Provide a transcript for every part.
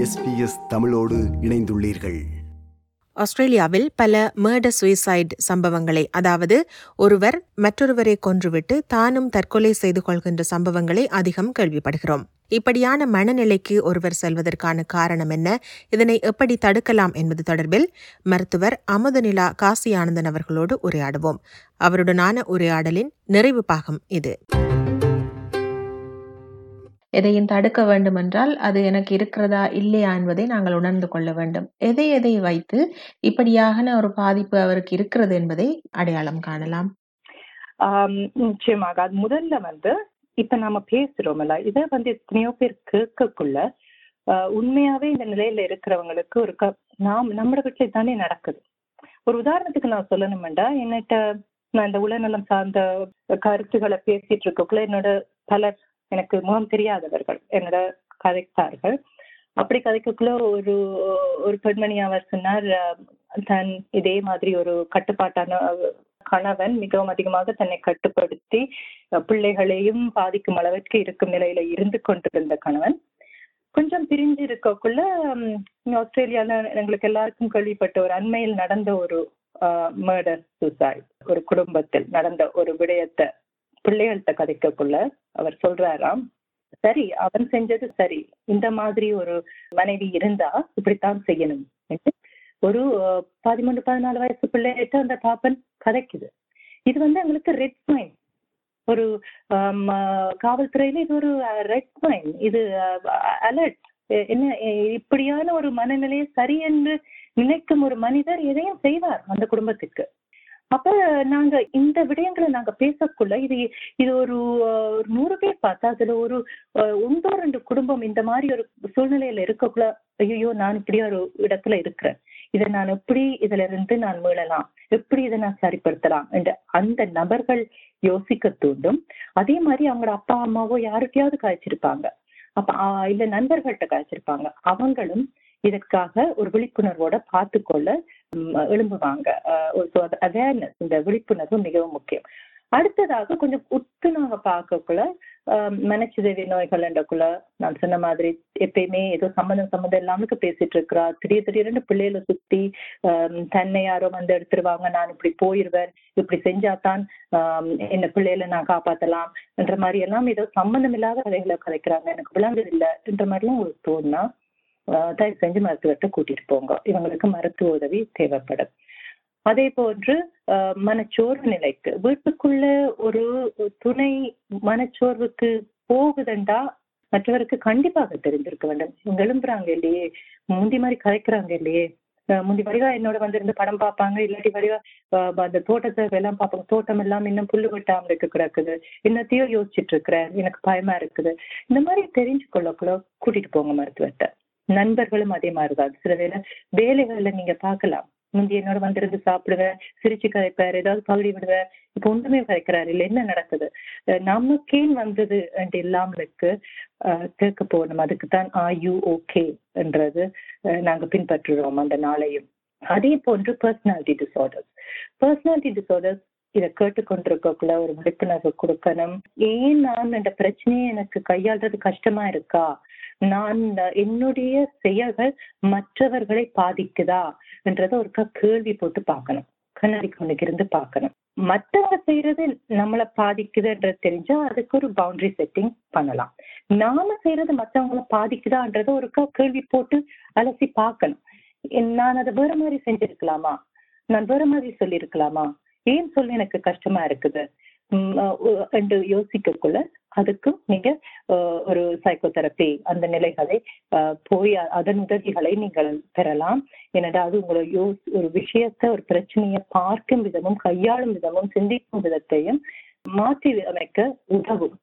SBS தமிழோடு இணைந்துள்ளீர்கள். ஆஸ்திரேலியாவில் பல மர்டர் சுயசைட் சம்பவங்களை அதாவது ஒருவர் மற்றொருவரை கொன்றுவிட்டு தானும் தற்கொலை செய்து கொள்கின்ற சம்பவங்களை அதிகம் கேள்விப்படுகிறோம். இப்படியான மனநிலைக்கு ஒருவர் செல்வதற்கான காரணம் என்ன? இதனை எப்படி தடுக்கலாம் என்பது தொடர்பில் மருத்துவர் அமுதநிலா காசி ஆனந்தன் அவர்களோடு உரையாடுவோம். அவருடனான உரையாடலின் நிறைவு பாகம் இது. எதையும் தடுக்க வேண்டும் என்றால் அது எனக்கு இருக்கிறதா இல்லையா என்பதை நாங்கள் உணர்ந்து கொள்ள வேண்டும். எதை எதை வைத்து இப்படியான ஒரு பாதிப்பு அவருக்கு இருக்கிறது என்பதை அடையாளம் காணலாம். நிச்சயமாக. அது முதல்ல வந்து இப்ப நாம பேசுறோம்ல இதை வந்து எத்தனையோ பேர் கேட்கக்குள்ள ஆஹ், உண்மையாவே இந்த நிலையில இருக்கிறவங்களுக்கு ஒரு க நாம் நம்ம வீட்டுல தானே நடக்குது. ஒரு உதாரணத்துக்கு நான் சொல்லணுமெண்டா என்னட்ட நான் இந்த உளநலம் சார்ந்த கருத்துக்களை பேசிட்டு இருக்கக்குள்ள என்னோட பலர் எனக்கு முகம் தெரியாதவர்கள் என்னோட கதைத்தார்கள் அப்படி கதைக்கக்குள்ள ஒரு ஒரு பெண்மணி அவர் சொன்னார் தன் இதே மாதிரி ஒரு கட்டுப்பாட்டான கணவன் மிகவும் அதிகமாக தன்னை கட்டுப்படுத்தி பிள்ளைகளையும் பாதிக்கும் அளவிற்கு இருக்கும் நிலையில இருந்து கொண்டிருந்த கணவன். கொஞ்சம் பிரிஞ்சு இருக்கக்குள்ள ஆஸ்திரேலியால எங்களுக்கு எல்லாருக்கும் கேள்விப்பட்ட ஒரு அண்மையில் நடந்த ஒரு மர்டர் சூசைட் ஒரு குடும்பத்தில் நடந்த ஒரு விடயத்தை பிள்ளைகள்கிட்ட கதைக்கக்குள்ள அவர் சொல்றாராம் சரி அவன் செஞ்சது சரி. இந்த மாதிரி ஒரு மனைவி இருந்தா இப்படித்தான் செய்யணும். என்று ஒரு பதிமூணு பதினாலு வயசு பிள்ளைகிட்ட அந்த பாப்பன் கதைக்குது. இது வந்து எங்களுக்கு ரெட் ஃபைன் ஒரு காவல்துறையில இது ஒரு ரெட் ஃபைன் இது அலர்ட் என்ன இப்படியான ஒரு மனநிலையை சரி என்று நினைக்கும் ஒரு மனிதர் எதையும் செய்வார் அந்த குடும்பத்துக்கு அப்ப நாங்க இந்த விடயங்களை நாங்க பேசக்குள்ள இது இது ஒரு ஒரு நூறு பேர் பார்த்தா அதுல ஒரு ஒன்றோ ரெண்டு குடும்பம் இந்த மாதிரி ஒரு சூழ்நிலையில இருக்கக்குள்ள ஐயோ நான் இப்படி ஒரு இடத்துல இருக்கிறேன். இதை நான் எப்படி இதுல இருந்து நான் மீளலாம்? எப்படி இதை நான் சரிப்படுத்தலாம்? என்ற அந்த நபர்கள் யோசிக்க தூண்டும் அதே மாதிரி அவங்களோட அப்பா அம்மாவோ யாருக்கையாவது காய்ச்சிருப்பாங்க. அப்ப இல்ல நண்பர்கள்ட்ட காய்ச்சிருப்பாங்க. அவங்களும் இதற்காக ஒரு விழிப்புணர்வோட பார்த்துக்கொள்ள எழும்புவாங்க. அவேர்னஸ் இந்த விழிப்புணர்வு மிகவும் முக்கியம். அடுத்ததாக கொஞ்சம் உத்து நாங்க பார்க்கக்குள்ள ஆஹ், நோய்கள் என்றக்குள்ள நான் சொன்ன மாதிரி எப்பயுமே ஏதோ சம்மந்தம் சம்மந்தம் இல்லாமலுக்கு பேசிட்டு இருக்கிறா. திடீர் திடீர்னு பிள்ளைகளை சுத்தி தன்னை யாரோ வந்து எடுத்துருவாங்க. நான் இப்படி போயிருவேன். இப்படி செஞ்சாதான் ஆஹ், என்ன பிள்ளைகளை நான் காப்பாத்தலாம். என்ற மாதிரி எல்லாம் ஏதோ சம்மந்தம் இல்லாத கதைகளை கதைக்கிறாங்க. எனக்கு விளங்குது இல்லைன்ற மாதிரிலாம் ஒரு தோணுனா தயவு செஞ்சு மருத்துவத்தை கூட்டிட்டு போங்க. இவங்களுக்கு மருத்துவ உதவி தேவைப்படும். அதே போன்று ஆஹ், மனச்சோர்வு நிலைக்கு. வீட்டுக்குள்ள ஒரு துணை மனச்சோர்வுக்கு போகுதுண்டா? மற்றவருக்கு கண்டிப்பாக தெரிந்திருக்க வேண்டும். இவங்க எழும்புறாங்க இல்லையே? முந்தி மாதிரி கலைக்கிறாங்க இல்லையே? ஆஹ் முந்தி வடிவா என்னோட வந்து இருந்து படம் பார்ப்பாங்க. இல்லாட்டி வடிவா அந்த தோட்டத்தை எல்லாம் பார்ப்பாங்க. தோட்டம் எல்லாம் இன்னும் புல்லு வெட்டாம இருக்கு கிடக்குது. என்னத்தையோ யோசிச்சுட்டு இருக்கிறேன் எனக்கு பயமா இருக்குது. இந்த மாதிரி தெரிஞ்சு கொள்ளக்குள்ள கூட்டிட்டு போங்க மருத்துவத்தை நண்பர்களும் அதே மாதிரிதான். சில வேலை வேலைகள்ல நீங்க பார்க்கலாம். முந்தி என்னோட வந்திருந்து சாப்பிடுவேன் சிரிச்சு கதைப்பார் ஏதாவது பகுடி விடுவேன். இப்ப ஒன்றுமே கரைக்கிறாரு இல்ல. என்ன நடக்குது? நமக்கேன் வந்தது எல்லாம் இருக்கு. கேட்க போகணும். அதுக்கு தான் ஆர் யூ ஓகே என்றது நாங்க பின்பற்றுறோம் அந்த நாளையும். அதே போன்று பர்சனாலிட்டி டிசார்டர்ஸ் பர்சனாலிட்டி டிசார்டர்ஸ் இதை கேட்டுக்கொண்டிருக்கக்குள்ள ஒரு விழிப்புணர்வு கொடுக்கணும். ஏன் நான் இந்த பிரச்சனையை எனக்கு கையாள்றது கஷ்டமா இருக்கா? நான் இந்த- என்னுடைய செயல்கள் மற்றவர்களை பாதிக்குதா என்றதை ஒருக்கா கேள்வி போட்டு பார்க்கணும். கண்ணாடி கொண்டுக்கு இருந்து பார்க்கணும். மற்றவங்க செய்யறது நம்மளை பாதிக்குதுன்றது தெரிஞ்சா அதுக்கு ஒரு பவுண்டரி செட்டிங் பண்ணலாம். நாம செய்யறது மற்றவங்களை பாதிக்குதான்றத ஒருக்கா கேள்வி போட்டு அலசி பார்க்கணும். நான் அதை வேற மாதிரி செஞ்சிருக்கலாமா? நான் வேற மாதிரி சொல்லியிருக்கலாமா? ஏன் சொல்ல எனக்கு கஷ்டமா இருக்குது? உம் என்று யோசிக்கக்குள்ள அதுக்கும் நீங்க ஒரு சைக்கோதெரப்பி அந்த நிலைகளை போய் அதன் உதவிகளை நீங்கள் பெறலாம். ஏன்னா அது உங்களை யோ ஒரு விஷயத்தை ஒரு பிரச்சனையை பார்க்கும் விதமும் கையாளும் விதமும் சிந்திக்கும் விதத்தையும் மாற்றி அமைக்க உதவும்.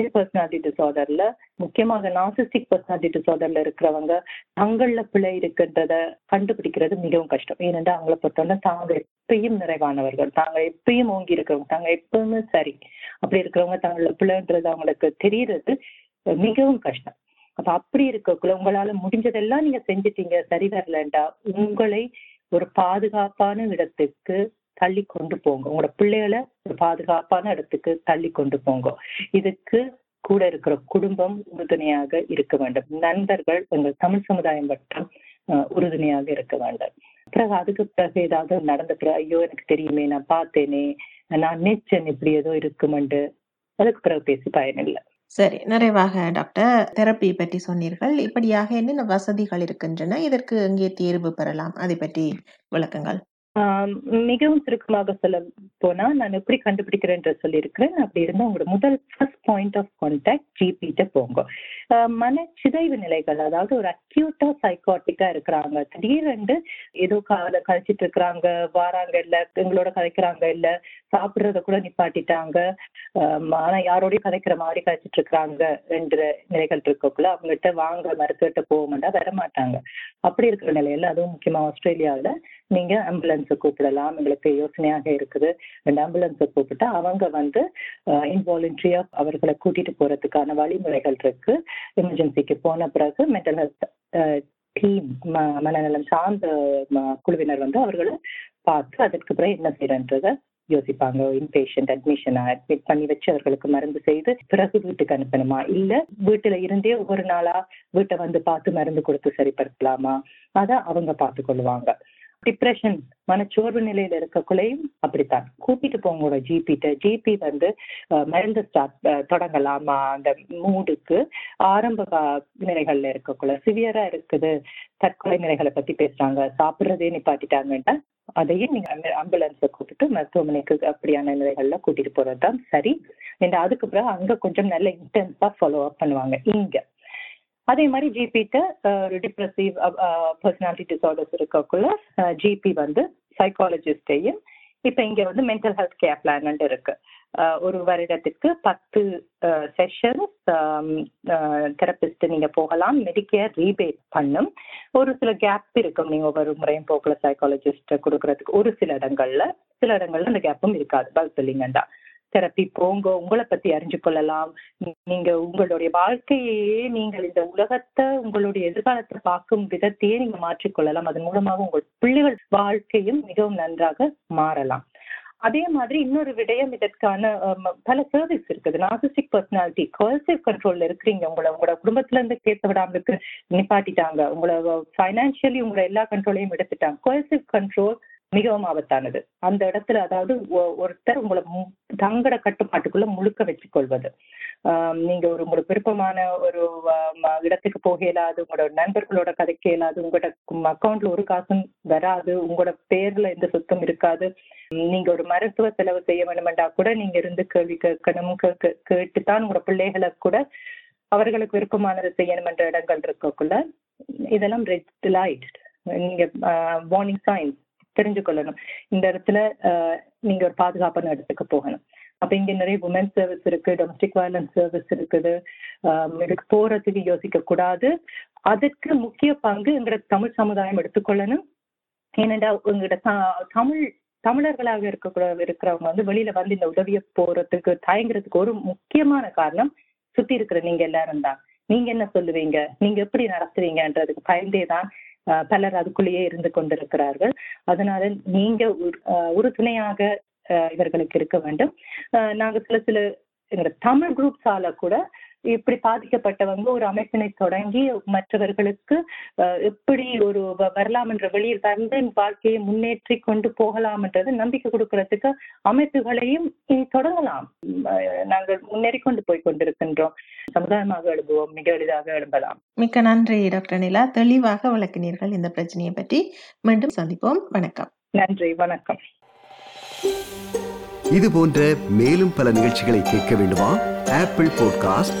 இது பர்சனாலிட்டி டிசார்டர்ல முக்கியமாக நாசிஸ்டிக் பர்சனாலிட்டி டிசார்டர்ல இருக்கிறவங்க தங்கள்ல பிழை இருக்கின்றத கண்டுபிடிக்கிறது மிகவும் கஷ்டம். ஏனென்றால் அவங்கள பொறுத்தவரை தாங்க எப்பயும் நிறைவானவர்கள். தாங்க எப்பயும் ஓங்கி இருக்கிறவங்க. தாங்க எப்பவுமே சரி. அப்படி இருக்கிறவங்க தங்களோட பிள்ளைன்றது அவங்களுக்கு தெரியறது மிகவும் கஷ்டம். அப்ப அப்படி இருக்கக்குள்ள உங்களால முடிஞ்சதெல்லாம் நீங்க செஞ்சுட்டீங்க சரி வரலண்டா உங்களை ஒரு பாதுகாப்பான இடத்துக்கு தள்ளி கொண்டு போங்க. உங்களோட பிள்ளைகளை ஒரு பாதுகாப்பான இடத்துக்கு தள்ளி கொண்டு போங்க. இதுக்கு கூட இருக்கிற குடும்பம் உறுதுணையாக இருக்க வேண்டும். நண்பர்கள் எங்கள் தமிழ் சமுதாயம் வட்டம் உறுதுணையாக இருக்க வேண்டும். பிறகு அதுக்கு பிறகு ஏதாவது நடந்த பிறகு ஐயோ எனக்கு தெரியுமே நான் பார்த்தேனே நான் நினைச்சேன் இப்படி ஏதோ இருக்குமெண்டு அதுக்கு பிறகு பேசி பயனில்லை. சரி நிறைவாக டாக்டர் தெரப்பி பற்றி சொன்னீர்கள். இப்படியாக என்னென்ன வசதிகள் இருக்கின்றன? இதற்கு எங்கே தேர்வு பெறலாம்? அதை பற்றி விளக்குங்கள். மிகவும் சுருக்கமாக சொல்ல போனா நான் எப்படி கண்டுபிடிக்கிறேன்ற சொல்லியிருக்கிறேன். அப்படி இருந்தா உங்களோட முதல் ஃபர்ஸ்ட் பாயிண்ட் ஆஃப் கான்டாக்ட் ஜிபிட்ட போங்க. ஆஹ் மன சிதைவு நிலைகள் அதாவது ஒரு அக்யூட்டா சைக்காட்டிக்கா இருக்கிறாங்க. திடீரென்று ஏதோ கால கழிச்சிட்டு இருக்கிறாங்க வாராங்க இல்ல எங்களோட கதைக்கிறாங்க இல்ல சாப்பிடுறத கூட நிப்பாட்டிட்டாங்க. ஆனா யாரோடய கதைக்கிற மாதிரி கழிச்சிட்டு இருக்கிறாங்க என்ற நிலைகள் இருக்கக்குள்ள அவங்ககிட்ட வாங்க மருத்துவர்கிட்ட போக மாட்டா வர மாட்டாங்க அப்படி இருக்கிற நிலையில அதுவும் முக்கியமா ஆஸ்திரேலியாவில நீங்க ஆம்புலன்ஸை கூப்பிடலாம். எங்களுக்கு யோசனையாக இருக்குது. ரெண்டு ஆம்புலன்ஸை கூப்பிட்டா அவங்க வந்து இன்வாலண்டரியா அவர்களை கூட்டிட்டு போறதுக்கான வழிமுறைகள் இருக்கு. எமர்ஜென்சிக்கு போன பிறகு மென்டல் ஹெல்த் டீம் மனநலம் சார்ந்த ம- குழுவினர் வந்து அவர்களை பார்த்து அதற்கு பிறகு என்ன செய்யறன்றத யோசிப்பாங்க. இன்பேஷண்ட் அட்மிஷனா அட்மிட் பண்ணி வச்சு அவர்களுக்கு மருந்து செய்து பிறகு வீட்டுக்கு அனுப்பணுமா? இல்ல வீட்டுல இருந்தே ஒவ்வொரு நாளா வீட்டை வந்து பார்த்து மருந்து கொடுத்து சரிப்படுத்தலாமா? அதை அவங்க பார்த்து கொள்வாங்க டிப்ரெஷன் மனச்சோர்வு நிலையில இருக்கக்குள்ளையும் அப்படித்தான். கூட்டிட்டு போங்க ஜிபிட்ட ஜிபி வந்து மருந்து ஸ்டார்ட் தொடங்கலாமா அந்த மூடுக்கு ஆரம்ப கா- நிலைகள்ல இருக்கக்குள்ள சிவியரா இருக்குது. தற்கொலை நிலைகளை பத்தி பேசுறாங்க. சாப்பிடுறதே நிப்பாட்டிட்டாங்கன்னா அதையும் நீங்க ஆம்புலன்ஸை கூப்பிட்டு மருத்துவமனைக்கு அப்படியான நிலைகள்ல கூட்டிட்டு போறதுதான் சரி. இந்த அதுக்கு பிறகு அங்க கொஞ்சம் நல்ல இன்டென்ஸா ஃபாலோ அப் பண்ணுவாங்க. இங்க அதே மாதிரி ஜிபிட்ட ஒரு டிப்ரெசிவ் பர்சனாலிட்டி டிசார்டர்ஸ் இருக்கக்குள்ள ஜிபி வந்து சைக்காலஜிஸ்டையும் இப்ப இங்க வந்து மென்டல் ஹெல்த் கேர் பிளான் இருக்கு. ஒரு வருடத்துக்கு பத்து செஷன்ஸ் தெரபிஸ்ட் நீங்க போகலாம் மெடிக்கேர் ரீபேட் பண்ணும். ஒரு சில கேப் இருக்கும் நீங்க ஒவ்வொரு முறையும் போகல சைக்காலஜிஸ்ட் கொடுக்கறதுக்கு. ஒரு சில இடங்கள்ல சில இடங்கள்ல அந்த கேப்பும் இருக்காது பல் இல்லைங்கண்டா தெரப்பி போங்க உங்களை பத்தி அறிஞ்சு கொள்ளலாம் நீங்க உங்களுடைய வாழ்க்கையே நீங்கள் இந்த உலகத்தை உங்களுடைய எதிர்காலத்தை பார்க்கும் விதத்தையே நீங்க மாற்றிக்கொள்ளலாம். அதன் மூலமாக உங்கள் பிள்ளைகள் வாழ்க்கையும் மிகவும் நன்றாக மாறலாம். அதே மாதிரி இன்னொரு விடயம் இதற்கான பல சர்வீஸ் இருக்குது. நாசிஸ்டிக் பர்சனாலிட்டி கோல்சிவ் கண்ட்ரோல்ல இருக்கிறீங்க. உங்களை உங்களோட குடும்பத்துல இருந்து கேட்க விடாமலுக்கு நிப்பாட்டிட்டாங்க. உங்களை ஃபைனான்சியலி உங்களோட எல்லா கண்ட்ரோலையும் எடுத்துட்டாங்க. கோல்சிவ் கண்ட்ரோல் மிகவும் ஆபத்தானது. அந்த இடத்துல அதாவது ஒ- ஒருத்தர் உங்களை தங்கள தங்கட கட்டுப்பாட்டுக்குள்ள முழுக்க வச்சுக்கொள்வது. நீங்க ஒரு உங்களுக்கு விருப்பமான ஒரு இடத்துக்கு போக இயலாது உங்களோட நண்பர்களோட கதைக்க இயலாது உங்களோட அக்கௌண்ட்ல ஒரு காசும் வராது உங்களோட பேர்ல எந்த சொத்தும் இருக்காது. நீங்க ஒரு மருத்துவ செலவு செய்ய வேணுமெண்டா கூட நீங்க இருந்து கேள்வி கேட்கணும் கே- கே- கேட்டுத்தான் உங்களோட பிள்ளைகளை கூட அவர்களுக்கு விருப்பமானதை செய்யணும் என்ற இடங்கள் இருக்கக்குள்ள இதெல்லாம் ரெட் லைட் நீங்க வார்னிங் சைன்ஸ் தெரிஞ்சு கொள்ளணும் இந்த இடத்துல நீங்க ஒரு பாதுகாப்பான இடத்துக்கு போகணும். அப்ப இங்க நிறைய உமன் சர்வீஸ் இருக்கு டொமஸ்டிக் வயலன்ஸ் சர்வீஸ் இருக்குது. இதுக்கு போறதுக்கு யோசிக்க கூடாது. அதற்கு முக்கிய பங்கு எங்களோட தமிழ் சமுதாயம் எடுத்துக்கொள்ளணும். ஏனென்றா உங்களோட த- தமிழ் தமிழர்களாக இருக்க இருக்கிறவங்க வந்து வெளியில வந்து இந்த உதவியை போறதுக்கு தயங்குறதுக்கு ஒரு முக்கியமான காரணம் சுத்தி இருக்கிற நீங்க எல்லாரும் தான். நீங்க என்ன சொல்லுவீங்க? நீங்க எப்படி நடத்துவீங்கன்றதுக்கு பயந்தே தான் பலர் அதுக்குள்ளேயே இருந்து கொண்டிருக்கிறார்கள். அதனால நீங்க உறுதுணையாக இவர்களுக்கு இருக்க வேண்டும். ஆஹ், நாங்க சில சில எங்களோட தமிழ் குரூப்ஸால கூட இப்படி பாதிக்கப்பட்டவங்க ஒரு அமைப்பினை தொடங்கி மற்றவர்களுக்கு எப்படி ஒரு வரலாம் என்ற வெளியில் வந்து வாழ்க்கையை முன்னேற்றி கொண்டு போகலாம் என்றது நம்பிக்கை கொடுக்கறதுக்கு அமைப்புகளையும் இனி தொடங்கலாம். நாங்கள் முன்னேறி கொண்டு போய் கொண்டிருக்கின்றோம். சமுதாயமாக எழுதுவோம் மிக எளிதாக எழும்பலாம். மிக்க நன்றி டாக்டர் நிலா தெளிவாக விளக்கினீர்கள் இந்த பிரச்சனையை பற்றி. மீண்டும் சந்திப்போம். வணக்கம். நன்றி வணக்கம். இது போன்ற மேலும் பல நிகழ்ச்சிகளை கேட்க வேண்டுமா? Apple podcast